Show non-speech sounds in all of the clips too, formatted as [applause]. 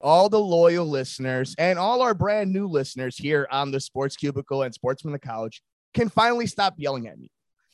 all the loyal listeners and all our brand new listeners here on the Sports Cubicle and Sports from the Couch can finally stop yelling at me,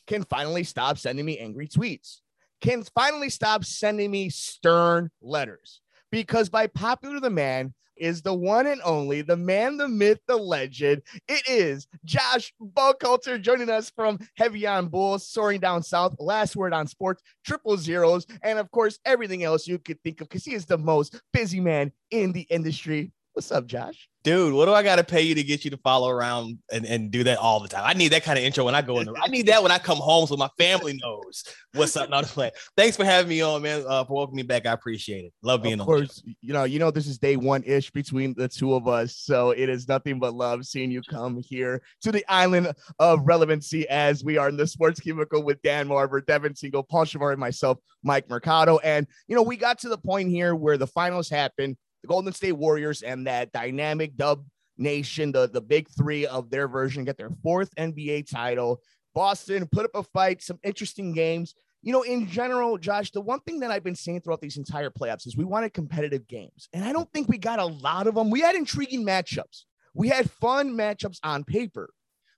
can finally stop sending me angry tweets, can finally stop sending me stern letters. Because by popular demand, is the one and only, the man, the myth, the legend. It is Josh Buchalter joining us from Heavy on Bulls, soaring down south, last word on sports, triple zeros, and of course, everything else you could think of because he is the most busy man in the industry. What's up, Josh? dude, what do I got to pay you to get you to follow around and, and do that all the time? I need that kind of intro when I go in. The, I need that when I come home so my family knows what's up. Not play. Thanks for having me on, man. Uh, for welcoming me back. I appreciate it. Love being of on. Of course, you know, you know, this is day one ish between the two of us, so it is nothing but love seeing you come here to the island of relevancy as we are in the sports cubicle with Dan Marver, Devin Tingle, Paul Shavar, and myself, Mike Mercado. And you know, we got to the point here where the finals happened the Golden State Warriors and that dynamic dub nation, the, the big three of their version, get their fourth NBA title. Boston put up a fight, some interesting games. You know, in general, Josh, the one thing that I've been saying throughout these entire playoffs is we wanted competitive games. And I don't think we got a lot of them. We had intriguing matchups. We had fun matchups on paper.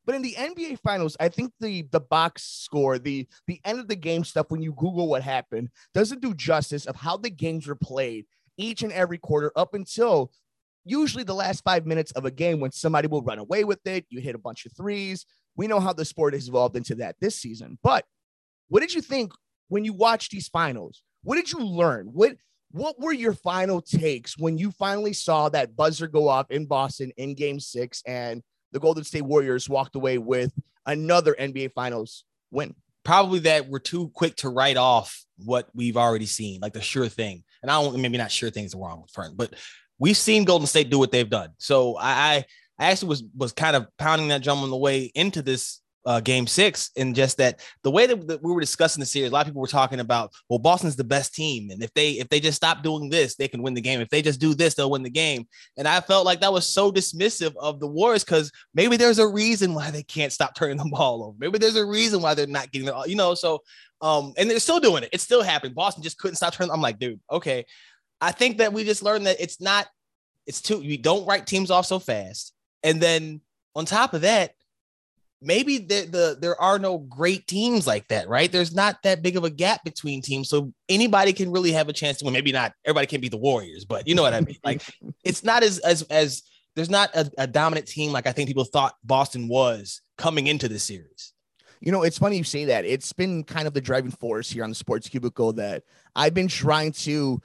But in the NBA finals, I think the the box score, the the end of the game stuff, when you Google what happened, doesn't do justice of how the games were played each and every quarter up until usually the last five minutes of a game when somebody will run away with it. You hit a bunch of threes. We know how the sport has evolved into that this season. But what did you think when you watched these finals? What did you learn? What what were your final takes when you finally saw that buzzer go off in Boston in game six and the Golden State Warriors walked away with another NBA Finals win? Probably that we're too quick to write off what we've already seen, like the sure thing. And I don't maybe not sure things are wrong with front, but we've seen Golden State do what they've done. So I I actually was was kind of pounding that drum on the way into this uh, game six, and just that the way that, that, we were discussing the series, a lot of people were talking about, well, Boston's the best team, and if they if they just stop doing this, they can win the game. If they just do this, they'll win the game. And I felt like that was so dismissive of the Warriors because maybe there's a reason why they can't stop turning [laughs] the ball over. Maybe there's a reason why they're not getting the, you know. So um, and they're still doing it. It's still happening. Boston just couldn't stop turning. I'm like, dude, okay. I think that we just learned that it's not, it's too, you don't write teams off so fast. And then on top of that, maybe the, the there are no great teams like that, right? There's not that big of a gap between teams. So anybody can really have a chance to win. Maybe not everybody can be the Warriors, but you know what I mean? like [laughs] it's not as as as there's not a, a dominant team like I think people thought Boston was coming into this series. You know, it's funny you say that. It's been kind of the driving force here on the Sports Cubicle that I've been trying to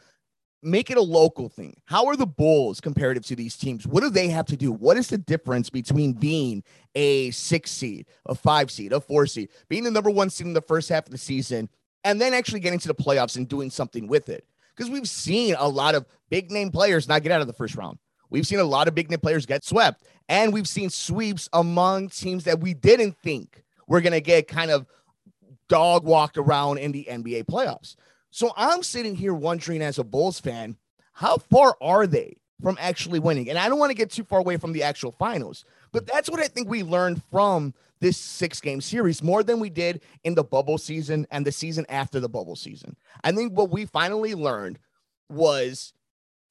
make it a local thing. How are the Bulls comparative to these teams? What do they have to do? What is the difference between being a six seed, a five seed, a four seed, being the number one seed in the first half of the season, and then actually getting to the playoffs and doing something with it? Because we've seen a lot of big name players not get out of the first round. We've seen a lot of big name players get swept, and we've seen sweeps among teams that we didn't think we're going to get kind of dog walked around in the NBA playoffs. So I'm sitting here wondering, as a Bulls fan, how far are they from actually winning? And I don't want to get too far away from the actual finals, but that's what I think we learned from this six game series more than we did in the bubble season and the season after the bubble season. I think what we finally learned was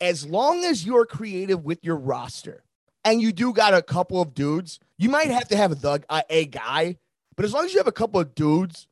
as long as you're creative with your roster and you do got a couple of dudes, you might have to have a, a guy but as long as you have a couple of dudes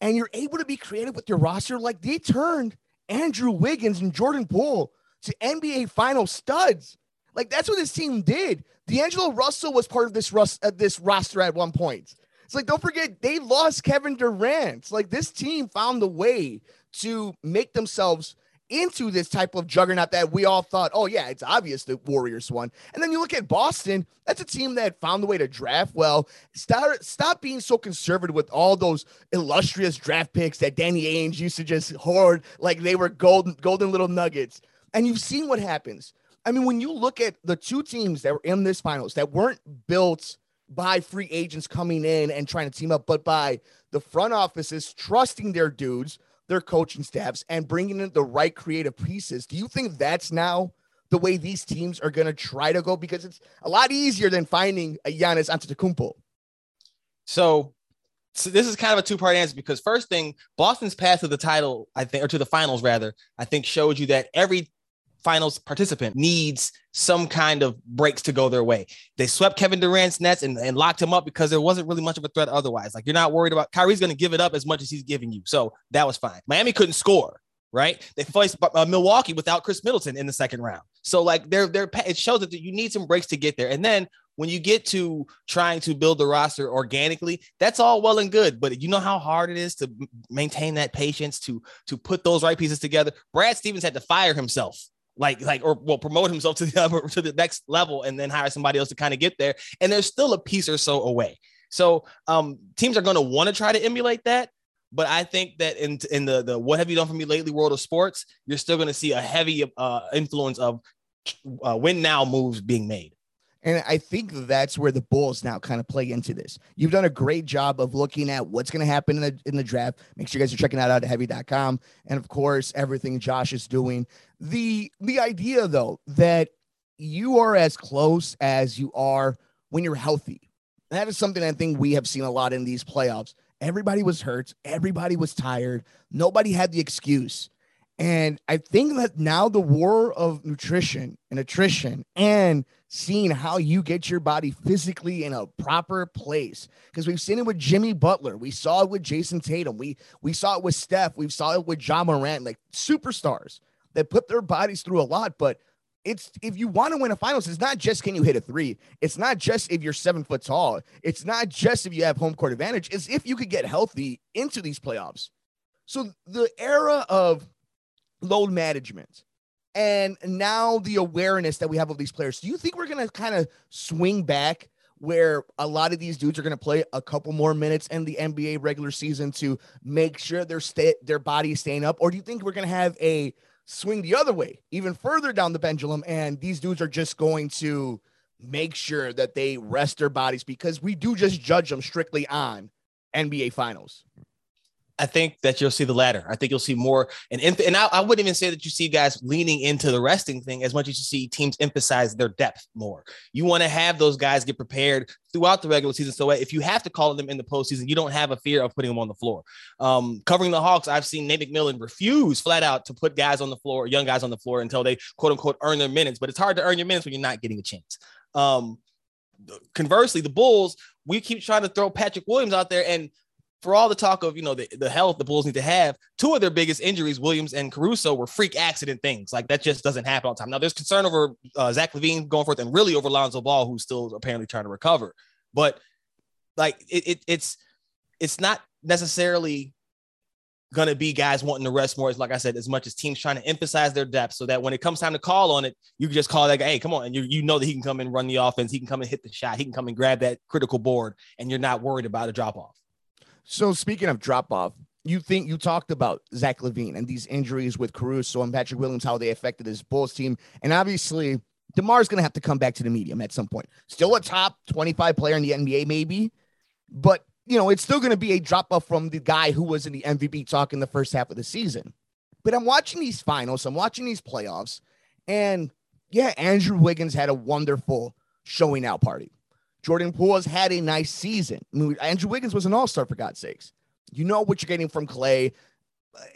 and you're able to be creative with your roster, like they turned Andrew Wiggins and Jordan Poole to NBA final studs. Like that's what this team did. D'Angelo Russell was part of this rus- uh, this roster at one point. It's like don't forget they lost Kevin Durant. Like this team found the way to make themselves into this type of juggernaut that we all thought, oh, yeah, it's obvious the Warriors won. And then you look at Boston, that's a team that found the way to draft well. Start, stop being so conservative with all those illustrious draft picks that Danny Ainge used to just hoard like they were golden, golden little nuggets. And you've seen what happens. I mean, when you look at the two teams that were in this finals that weren't built by free agents coming in and trying to team up, but by the front offices trusting their dudes their coaching staffs and bringing in the right creative pieces. Do you think that's now the way these teams are going to try to go? Because it's a lot easier than finding a Giannis Antetokounmpo. So, so this is kind of a two-part answer because first thing, Boston's path to the title, I think, or to the finals rather, I think showed you that every finals participant needs some kind of breaks to go their way. They swept Kevin Durant's nets and, and locked him up because there wasn't really much of a threat otherwise. Like you're not worried about Kyrie's going to give it up as much as he's giving you. So that was fine. Miami couldn't score right? They faced uh, Milwaukee without Khris Middleton in the second round. So like they're they're it shows that you need some breaks to get there. And then when you get to trying to build the roster organically, that's all well and good. But you know how hard it is to maintain that patience to to put those right pieces together. Brad Stevens had to fire himself. Like, like, or will promote himself to the [laughs] other, to the next level, and then hire somebody else to kind of get there. And there's still a piece or so away. So, um, teams are going to want to try to emulate that. But I think that in in the the what have you done for me lately world of sports, you're still going to see a heavy uh, influence of uh, win now moves being made. And I think that's where the Bulls now kind of play into this. You've done a great job of looking at what's going to happen in the in the draft. Make sure you guys are checking that out at heavy.com. And of course, everything Josh is doing. The the idea though that you are as close as you are when you're healthy. That is something I think we have seen a lot in these playoffs. Everybody was hurt. Everybody was tired. Nobody had the excuse. And I think that now the war of nutrition and attrition and seeing how you get your body physically in a proper place. Because we've seen it with Jimmy Butler. We saw it with Jayson Tatum. We we saw it with Steph. We saw it with Ja Morant, like superstars that put their bodies through a lot. But it's if you want to win a finals, it's not just can you hit a three. It's not just if you're seven foot tall. It's not just if you have home court advantage. It's if you could get healthy into these playoffs. So the era of load management and now the awareness that we have of these players, do you think we're gonna kind of swing back where a lot of these dudes are going to play a couple more minutes in the NBA regular season to make sure their their body is staying up, or do you think we're going to have a swing the other way, even further down the pendulum. And these dudes are just going to make sure that they rest their bodies because we do just judge them strictly on NBA finals. I think that you'll see the latter. I think you'll see more, and and I, I, wouldn't even say that you see guys leaning into the resting thing as much as you see teams emphasize their depth more. You want to have those guys get prepared throughout the regular season, so if you have to call them in the postseason, you don't have a fear of putting them on the floor. Um, covering the Hawks, I've seen Nate McMillan refuse flat out to put guys on the floor, young guys on the floor, until they quote unquote earn their minutes. But it's hard to earn your minutes when you're not getting a chance. Um, conversely, the Bulls, we keep trying to throw Patrick Williams out there and for all the talk of you know the, the health the Bulls need to have, two of their biggest injuries, Williams and Caruso, were freak accident things. Like that just doesn't happen all the time. Now there's concern over uh, Zach LaVine going forth and really over Lonzo Ball, who's still apparently trying to recover. But like it, it it's it's not necessarily gonna be guys wanting to rest more. As like I said, as much as teams trying to emphasize their depth, so that when it comes time to call on it, you can just call that guy. Hey, come on, and you you know that he can come and run the offense. He can come and hit the shot. He can come and grab that critical board, and you're not worried about a drop off. So speaking of drop off, you think you talked about Zach LaVine and these injuries with Caruso and Patrick Williams, how they affected this Bulls team, and obviously DeMar's going to have to come back to the medium at some point. Still a top 25 player in the NBA, maybe, but you know it's still going to be a drop off from the guy who was in the MVP talk in the first half of the season. But I'm watching these finals, I'm watching these playoffs, and yeah, Andrew Wiggins had a wonderful showing out party. Jordan Poole has had a nice season. I mean, Andrew Wiggins was an all star, for God's sakes. You know what you're getting from Klay.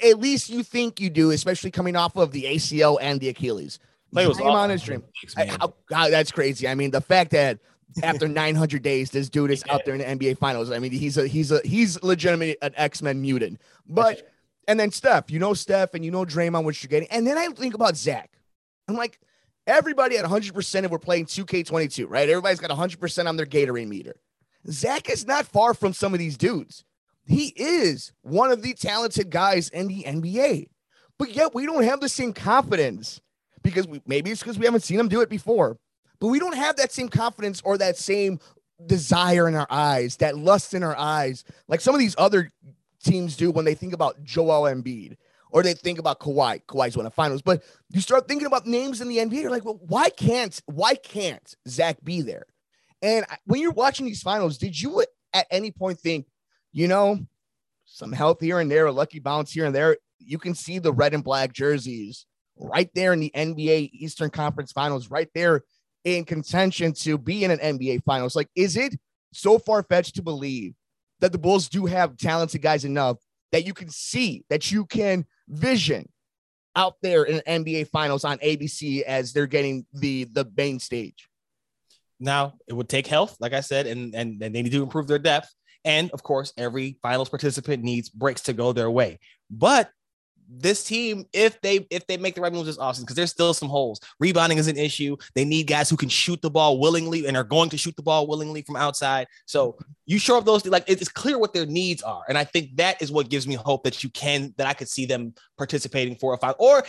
At least you think you do, especially coming off of the ACL and the Achilles. Klay was on his dream. That's crazy. I mean, the fact that after [laughs] 900 days, this dude is out there in the NBA Finals. I mean, he's a he's a he's legitimately an X Men mutant. But and then Steph, you know Steph, and you know Draymond, what you're getting. And then I think about Zach. I'm like, Everybody at 100% if we're playing 2K22, right? Everybody's got 100% on their Gatorade meter. Zach is not far from some of these dudes. He is one of the talented guys in the NBA. But yet we don't have the same confidence because we, maybe it's because we haven't seen him do it before. But we don't have that same confidence or that same desire in our eyes, that lust in our eyes, like some of these other teams do when they think about Joel Embiid or they think about Kawhi. Kawhi's won a finals, but you start thinking about names in the NBA. You're like, well, why can't why can't Zach be there? And when you're watching these finals, did you at any point think, you know, some health here and there, a lucky bounce here and there? You can see the red and black jerseys right there in the NBA Eastern Conference Finals, right there in contention to be in an NBA Finals. Like, is it so far fetched to believe that the Bulls do have talented guys enough that you can see, that you can vision out there in NBA finals on ABC as they're getting the the main stage. Now it would take health, like I said, and, and, and they need to improve their depth. And of course, every finals participant needs breaks to go their way. But this team, if they if they make the right moves this offseason, because there's still some holes. Rebounding is an issue. They need guys who can shoot the ball willingly and are going to shoot the ball willingly from outside. So you show up those like it's clear what their needs are, and I think that is what gives me hope that you can that I could see them participating for a final. Or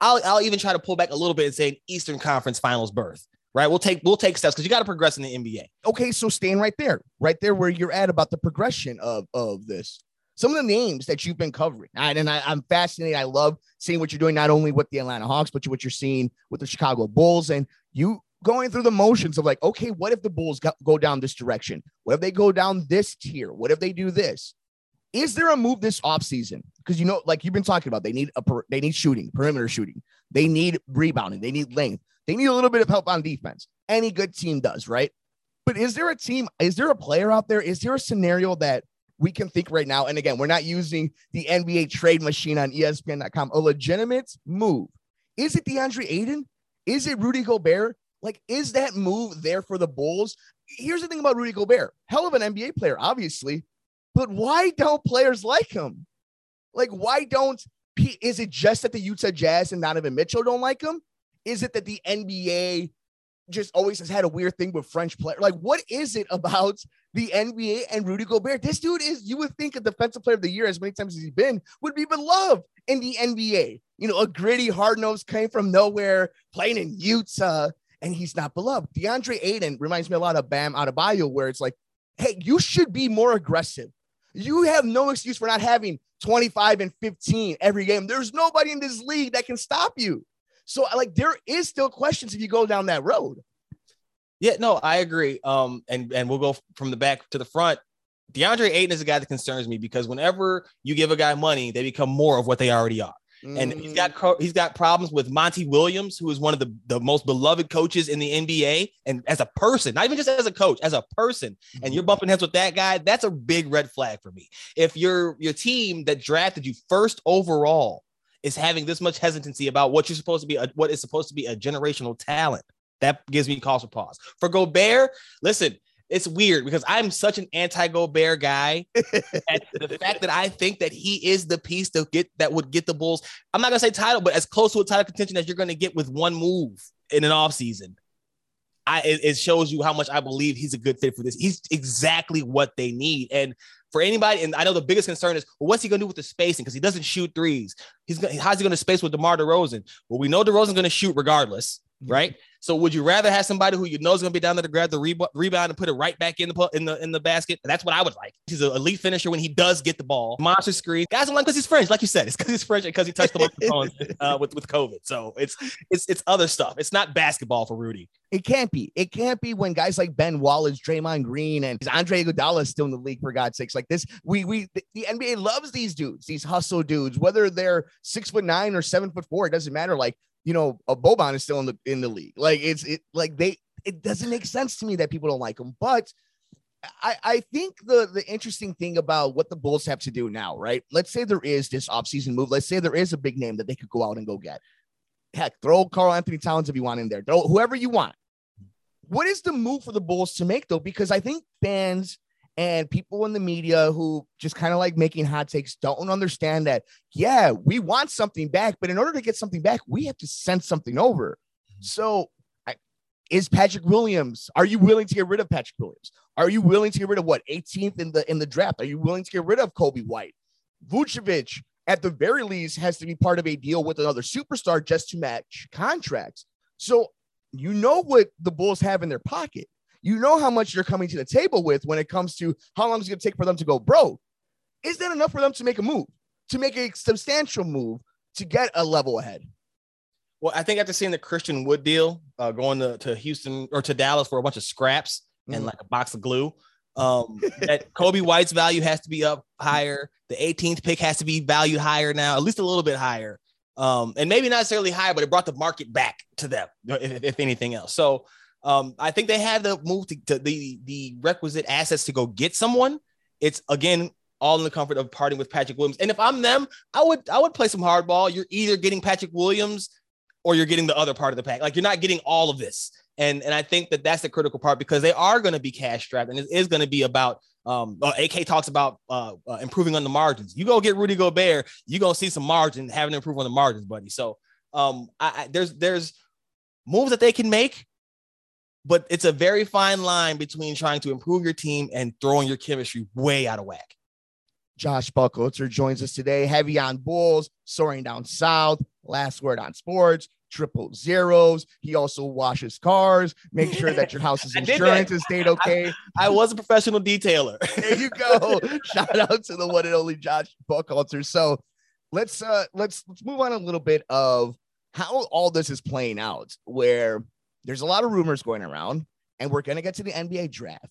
I'll I'll even try to pull back a little bit and say Eastern Conference Finals berth. Right, we'll take we'll take steps because you got to progress in the NBA. Okay, so staying right there, right there where you're at about the progression of of this some of the names that you've been covering. And I, am fascinated. I love seeing what you're doing, not only with the Atlanta Hawks, but what you're seeing with the Chicago Bulls. And you going through the motions of like, okay, what if the Bulls go, go down this direction? What if they go down this tier? What if they do this? Is there a move this offseason? Because you know, like you've been talking about, they need a per, they need shooting, perimeter shooting, they need rebounding, they need length, they need a little bit of help on defense. Any good team does, right? But is there a team? Is there a player out there? Is there a scenario that we can think right now, and again, we're not using the NBA trade machine on ESPN.com, a legitimate move. Is it DeAndre Ayton? Is it Rudy Gobert? Like, is that move there for the Bulls? Here's the thing about Rudy Gobert hell of an NBA player, obviously, but why don't players like him? Like, why don't, is it just that the Utah Jazz and Donovan Mitchell don't like him? Is it that the NBA just always has had a weird thing with French players. Like, what is it about the NBA and Rudy Gobert? This dude is, you would think a defensive player of the year, as many times as he's been, would be beloved in the NBA. You know, a gritty, hard nose came from nowhere, playing in Utah, and he's not beloved. DeAndre Ayton reminds me a lot of Bam Adebayo, where it's like, hey, you should be more aggressive. You have no excuse for not having 25 and 15 every game. There's nobody in this league that can stop you. So like there is still questions if you go down that road. Yeah, no, I agree. Um, and and we'll go from the back to the front. DeAndre Ayton is a guy that concerns me because whenever you give a guy money, they become more of what they already are. And he's got mm. he's got problems with Monty Williams, who is one of the, the most beloved coaches in the NBA. And as a person, not even just as a coach, as a person, and you're mm-hmm. bumping heads with that guy, that's a big red flag for me. If your your team that drafted you first overall is having this much hesitancy about what you're supposed to be, a, what is supposed to be a generational talent. That gives me cause for pause. For Gobert, listen, it's weird because I'm such an anti-Gobert guy. [laughs] the fact that I think that he is the piece to get that would get the Bulls. I'm not gonna say title, but as close to a title contention as you're gonna get with one move in an offseason. I it, it shows you how much I believe he's a good fit for this. He's exactly what they need. And for anybody, and I know the biggest concern is, well, what's he going to do with the spacing? Because he doesn't shoot threes. He's gonna, how's he going to space with DeMar DeRozan? Well, we know DeRozan's going to shoot regardless, mm-hmm. right? So would you rather have somebody who you know is going to be down there to grab the rebound and put it right back in the in the in the basket? That's what I would like. He's an elite finisher when he does get the ball. Monster screen. Guys don't like because he's French, like you said. It's because he's French and because he touched the microphone [laughs] uh, with with COVID. So it's it's it's other stuff. It's not basketball for Rudy. It can't be. It can't be when guys like Ben Wallace, Draymond Green, and Andre Iguodala is still in the league for God's sakes. Like this, we we the NBA loves these dudes, these hustle dudes, whether they're six foot nine or seven foot four. It doesn't matter. Like you know, a Boban is still in the in the league. Like it's it like they it doesn't make sense to me that people don't like him. But I, I think the the interesting thing about what the Bulls have to do now, right? Let's say there is this offseason move. Let's say there is a big name that they could go out and go get. Heck, throw Karl-Anthony Towns if you want in there. Throw whoever you want. What is the move for the Bulls to make though? Because I think fans and people in the media who just kind of like making hot takes don't understand that, yeah, we want something back, but in order to get something back, we have to send something over. Mm-hmm. So, I, is Patrick Williams? Are you willing to get rid of Patrick Williams? Are you willing to get rid of what 18th in the in the draft? Are you willing to get rid of Coby White? Vucevic, at the very least, has to be part of a deal with another superstar just to match contracts. So you know what the Bulls have in their pocket you know how much you're coming to the table with when it comes to how long it's going to take for them to go broke. Is that enough for them to make a move, to make a substantial move to get a level ahead? Well, I think after seeing the Christian Wood deal, uh, going to, to Houston or to Dallas for a bunch of scraps mm. and like a box of glue, um, that Coby White's value has to be up higher. The 18th pick has to be valued higher now, at least a little bit higher. Um, and maybe not necessarily higher, but it brought the market back to them, if, if anything else. So um, I think they had the move to, to, the the requisite assets to go get someone. It's again all in the comfort of parting with Patrick Williams. And if I'm them, I would I would play some hardball. You're either getting Patrick Williams or you're getting the other part of the pack. Like you're not getting all of this. And and I think that that's the critical part because they are going to be cash strapped and it is going to be about um uh, AK talks about uh, uh, improving on the margins. You go get Rudy Gobert, you're going to see some margin having to improve on the margins, buddy. So um I, I there's there's moves that they can make but it's a very fine line between trying to improve your team and throwing your chemistry way out of whack. Josh Buchalter joins us today, heavy on Bulls, soaring down south, last word on sports, triple zeros. He also washes cars, make sure that your house's [laughs] insurance has stayed okay. [laughs] I, I, was a professional detailer. [laughs] there you go. Shout out to the one and only Josh Buchalter. So let's uh let's let's move on a little bit of how all this is playing out, where there's a lot of rumors going around, and we're gonna get to the NBA draft.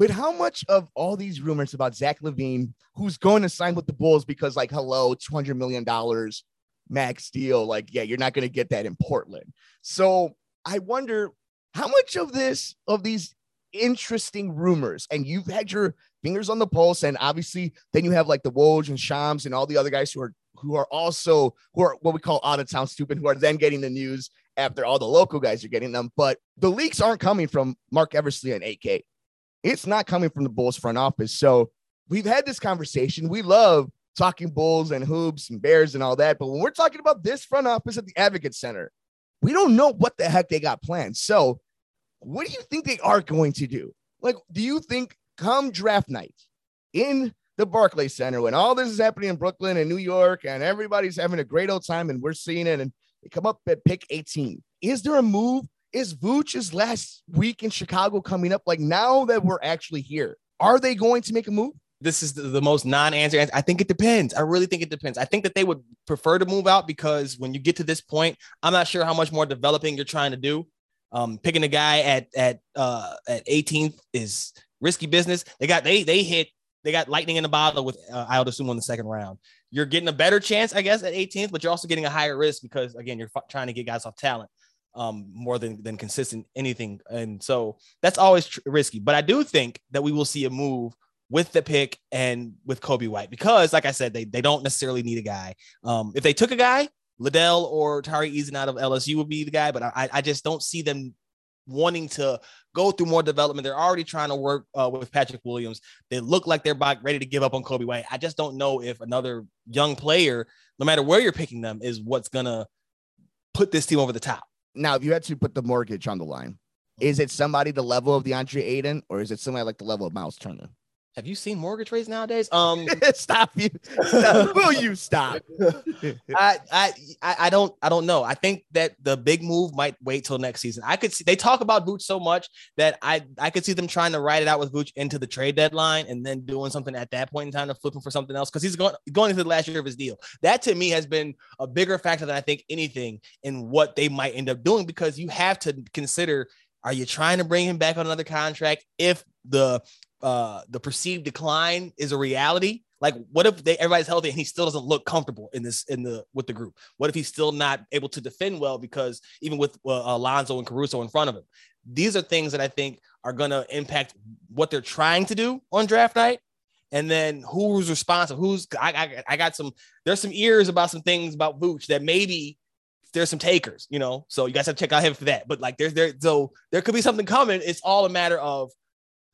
But how much of all these rumors about Zach LaVine, who's going to sign with the Bulls because, like, hello, $200 million max deal, like, yeah, you're not going to get that in Portland. So I wonder how much of this, of these interesting rumors, and you've had your fingers on the pulse, and obviously then you have like the Woj and Shams and all the other guys who are who are also who are what we call out of town stupid, who are then getting the news after all the local guys are getting them. But the leaks aren't coming from Marc Eversley and AK. It's not coming from the Bulls front office. So we've had this conversation. We love talking Bulls and hoops and Bears and all that. But when we're talking about this front office at the Advocate Center, we don't know what the heck they got planned. So what do you think they are going to do? Like, do you think come draft night in the Barclays Center when all this is happening in Brooklyn and New York and everybody's having a great old time and we're seeing it and they come up at pick 18? Is there a move is Vooch's last week in Chicago coming up? Like now that we're actually here, are they going to make a move? This is the, the most non-answer. I think it depends. I really think it depends. I think that they would prefer to move out because when you get to this point, I'm not sure how much more developing you're trying to do. Um, picking a guy at at uh, at 18th is risky business. They got they they hit they got lightning in the bottle with uh, I would assume on the second round. You're getting a better chance, I guess, at 18th, but you're also getting a higher risk because again, you're f- trying to get guys off talent um, more than than consistent anything, and so that's always tr- risky. But I do think that we will see a move with the pick and with Coby White because, like I said, they they don't necessarily need a guy. Um, if they took a guy, Liddell or Tari Eason out of LSU would be the guy, but I I just don't see them wanting to go through more development. They're already trying to work uh, with Patrick Williams. They look like they're ready to give up on Coby White. I just don't know if another young player, no matter where you're picking them, is what's gonna put this team over the top. Now, if you had to put the mortgage on the line, is it somebody the level of DeAndre Ayton or is it somebody like the level of Myles Turner? Have you seen mortgage rates nowadays? Um, [laughs] stop you. Stop. Will you stop? [laughs] I, I, I don't, I don't know. I think that the big move might wait till next season. I could see they talk about Vooch so much that I, I could see them trying to write it out with Vooch into the trade deadline and then doing something at that point in time to flip him for something else because he's going going into the last year of his deal. That to me has been a bigger factor than I think anything in what they might end up doing because you have to consider are you trying to bring him back on another contract if the uh the perceived decline is a reality like what if they everybody's healthy and he still doesn't look comfortable in this in the with the group what if he's still not able to defend well because even with uh, alonzo and caruso in front of him these are things that i think are going to impact what they're trying to do on draft night and then who's responsive who's I, I, I got some there's some ears about some things about Vooch that maybe there's some takers, you know. So you guys have to check out him for that. But like there's there so there could be something coming. It's all a matter of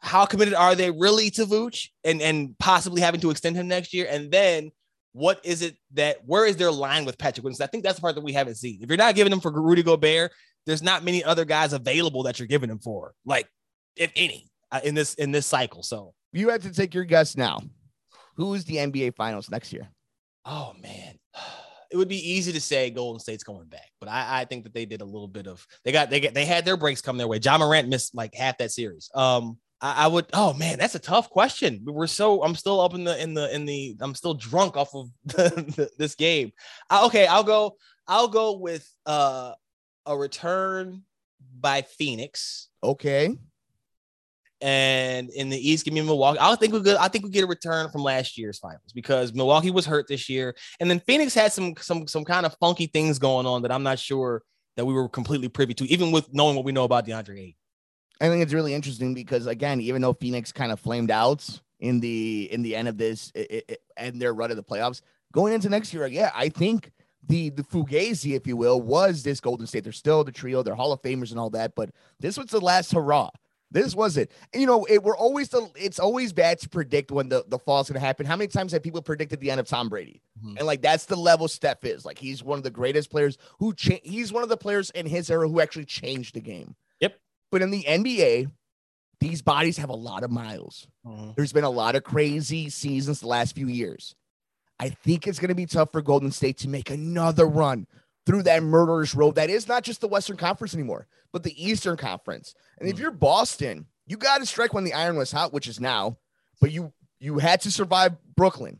how committed are they really to Vooch and and possibly having to extend him next year? And then what is it that where is their line with Patrick Williams? I think that's the part that we haven't seen. If you're not giving him for Rudy Gobert, there's not many other guys available that you're giving him for, like if any, uh, in this in this cycle. So you have to take your guess now. Who's the NBA Finals next year? Oh man, [sighs] it would be easy to say Golden State's going back, but I, I think that they did a little bit of they got they get they had their breaks come their way. Ja Morant missed like half that series. Um, I, I, would. Oh man, that's a tough question. We're so. I'm still up in the in the in the. I'm still drunk off of [laughs] the, the, this game. Uh, okay, I'll go. I'll go with uh a return by Phoenix. Okay. And in the East, give me Milwaukee. I think we good. I think we get a return from last year's finals because Milwaukee was hurt this year, and then Phoenix had some some some kind of funky things going on that I'm not sure that we were completely privy to, even with knowing what we know about DeAndre Ayton. I think it's really interesting because again, even though Phoenix kind of flamed out in the in the end of this it, it, and their run of the playoffs going into next year. Yeah, I think the the fugazi, if you will, was this Golden State. They're still the trio, they're Hall of Famers and all that, but this was the last hurrah. This was it. You know, it we're always the it's always bad to predict when the, the fall is gonna happen. How many times have people predicted the end of Tom Brady? Mm-hmm. And like that's the level Steph is. Like he's one of the greatest players who cha- he's one of the players in his era who actually changed the game. But in the NBA, these bodies have a lot of miles. Mm-hmm. There's been a lot of crazy seasons the last few years. I think it's going to be tough for Golden State to make another run through that murderous road that is not just the Western Conference anymore, but the Eastern Conference. And if mm. you're Boston, you got to strike when the iron was hot, which is now, but you you had to survive Brooklyn.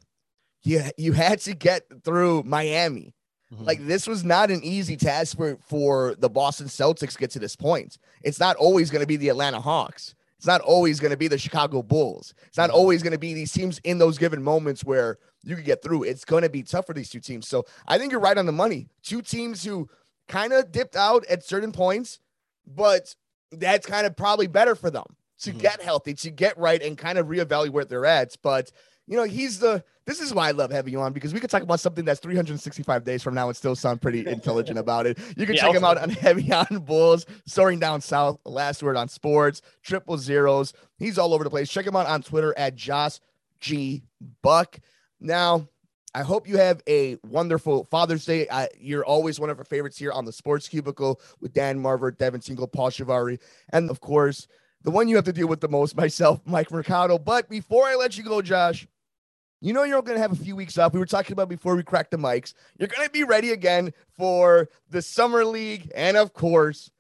You, you had to get through Miami. Mm-hmm. Like this was not an easy task for, for the Boston Celtics to get to this point. It's not always going to be the Atlanta Hawks. It's not always going to be the Chicago Bulls. It's not mm-hmm. always going to be these teams in those given moments where you can get through. It's going to be tough for these two teams. So I think you're right on the money. Two teams who kind of dipped out at certain points, but that's kind of probably better for them to mm-hmm. get healthy, to get right, and kind of reevaluate where they're at. But you know, he's the. This is why I love having you on because we could talk about something that's 365 days from now and still sound pretty [laughs] intelligent about it. You can yeah, check him out on [laughs] Heavy on Bulls, Soaring Down South, Last Word on Sports, Triple Zeros. He's all over the place. Check him out on Twitter at Josh G Buck. Now, I hope you have a wonderful Father's Day. I, you're always one of our favorites here on the Sports Cubicle with Dan Marver, Devin Tingle, Paul Shivari, and of course, the one you have to deal with the most, [laughs] myself, Mike Mercado. But before I let you go, Josh, you know you're going to have a few weeks off. We were talking about before we cracked the mics. You're going to be ready again for the summer league and, of course,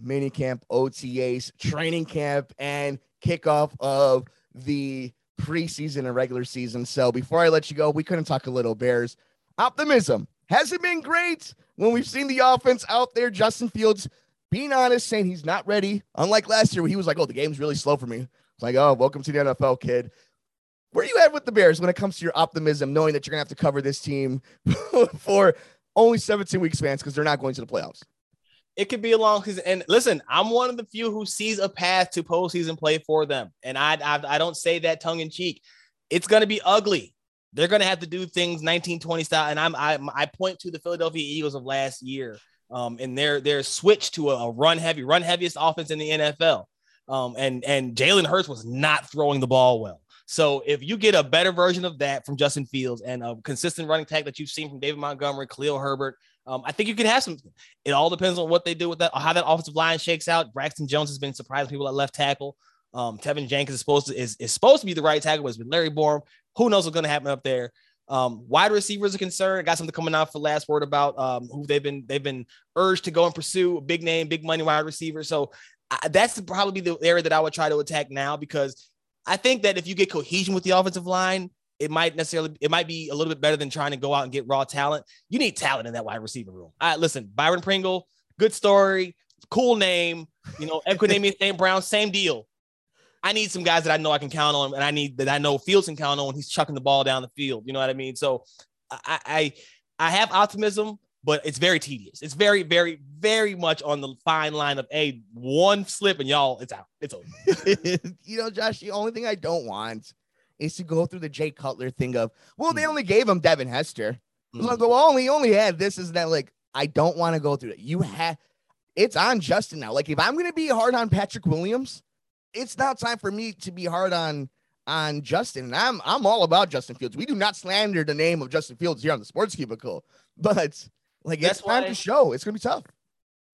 mini camp, OTAs, training camp, and kickoff of the preseason and regular season. So before I let you go, we couldn't talk a little Bears. Optimism hasn't been great when we've seen the offense out there. Justin Fields being honest, saying he's not ready. Unlike last year, where he was like, "Oh, the game's really slow for me." It's like, "Oh, welcome to the NFL, kid." Where are you at with the Bears when it comes to your optimism, knowing that you're gonna have to cover this team [laughs] for only 17 weeks, fans, because they're not going to the playoffs? it could be a long season. And listen, I'm one of the few who sees a path to postseason play for them. And I, I, I don't say that tongue in cheek. It's going to be ugly. They're going to have to do things 1920 style. And I'm, I, I point to the Philadelphia Eagles of last year um, and their, their switch to a, a run heavy, run heaviest offense in the NFL. Um, and, and Jalen Hurts was not throwing the ball well. So if you get a better version of that from Justin Fields and a consistent running tag that you've seen from David Montgomery, Khalil Herbert, um, I think you can have some. It all depends on what they do with that, how that offensive line shakes out. Braxton Jones has been surprising people at left tackle. Um, Teven Jenkins is supposed to is, is supposed to be the right tackle, it's been Larry Borom. Who knows what's going to happen up there? Um, wide receivers are concerned. Got something coming out for last word about um, who they've been they've been urged to go and pursue big name, big money wide receiver. So uh, that's probably the area that I would try to attack now because I think that if you get cohesion with the offensive line, it might necessarily it might be a little bit better than trying to go out and get raw talent. You need talent in that wide receiver room. All right, listen, Byron Pringle, good story, cool name. You know, Equanimeous St. [laughs] Brown, same deal. I need some guys that I know I can count on, and I need that I know Fields can count on when he's chucking the ball down the field. You know what I mean? So I I, I have optimism, but it's very tedious. It's very, very, very much on the fine line of a one slip and y'all, it's out. It's over. [laughs] you know, Josh, the only thing I don't want is to go through the Jay Cutler thing of, well, they hmm. only gave him Devin Hester. Mm. Like, well, only only had this is that like I don't want to go through it. You have it's on Justin now. Like if I'm gonna be hard on Patrick Williams, it's now time for me to be hard on on Justin. And I'm I'm all about Justin Fields. We do not slander the name of Justin Fields here on the Sports Cubicle, [laughs] but like That's it's time why, to show. It's gonna be tough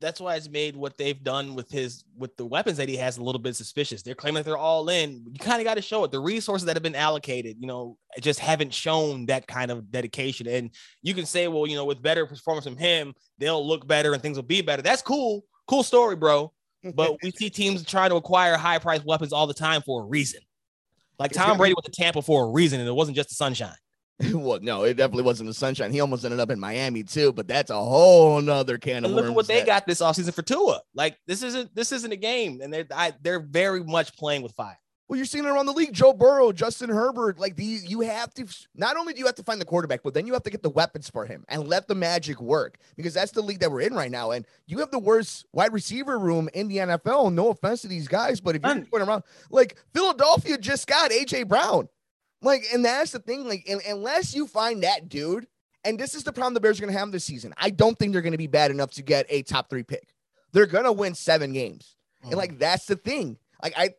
that's why it's made what they've done with his with the weapons that he has a little bit suspicious. They're claiming that they're all in. You kind of got to show it. The resources that have been allocated, you know, just haven't shown that kind of dedication. And you can say, well, you know, with better performance from him, they'll look better and things will be better. That's cool. Cool story, bro. [laughs] But we see teams trying to acquire high priced weapons all the time for a reason. Like Tom Brady went to Tampa for a reason, and it wasn't just the sunshine. [laughs] well, no, it definitely wasn't the sunshine. He almost ended up in Miami too, but that's a whole nother can of look at what they got this offseason for Tua. Like this isn't this isn't a game, and they're I, they're very much playing with fire. Well, you're seeing it around the league. Joe Burrow, Justin Herbert, like these, you have to not only do you have to find the quarterback, but then you have to get the weapons for him and let the magic work because that's the league that we're in right now. And you have the worst wide receiver room in the NFL. No offense to these guys, but if you're going around, like Philadelphia just got AJ Brown, like, and that's the thing. Like, and, unless you find that dude, and this is the problem the Bears are going to have this season, I don't think they're going to be bad enough to get a top three pick. They're going to win seven games. Mm. And like, that's the thing. Like, I,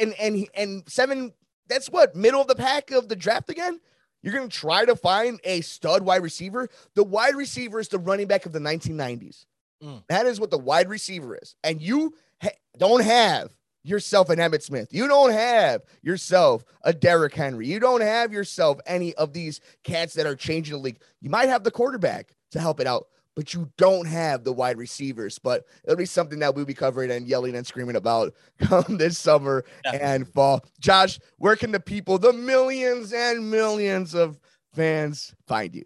and and and seven. That's what middle of the pack of the draft again. You're going to try to find a stud wide receiver. The wide receiver is the running back of the 1990s. Mm. That is what the wide receiver is. And you ha- don't have yourself an Emmitt Smith. You don't have yourself a Derrick Henry. You don't have yourself any of these cats that are changing the league. You might have the quarterback to help it out, but you don't have the wide receivers. But it'll be something that we'll be covering and yelling and screaming about [laughs] come this summer and fall. Josh, where can the people, the millions and millions of fans, find you?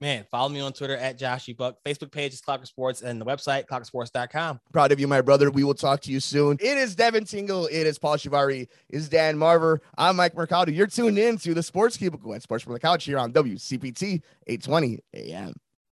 Man, follow me on Twitter at Josh E Buck. Facebook page is Clocker Sports and the website, clockersports.com. Proud of you, my brother. We will talk to you soon. It is Devin Tingle. It is Paul Shivari. It is Dan Marver. I'm Mike Mercado. You're tuned in to the Sports Cubicle and Sports from the Couch here on WCPT 820 AM.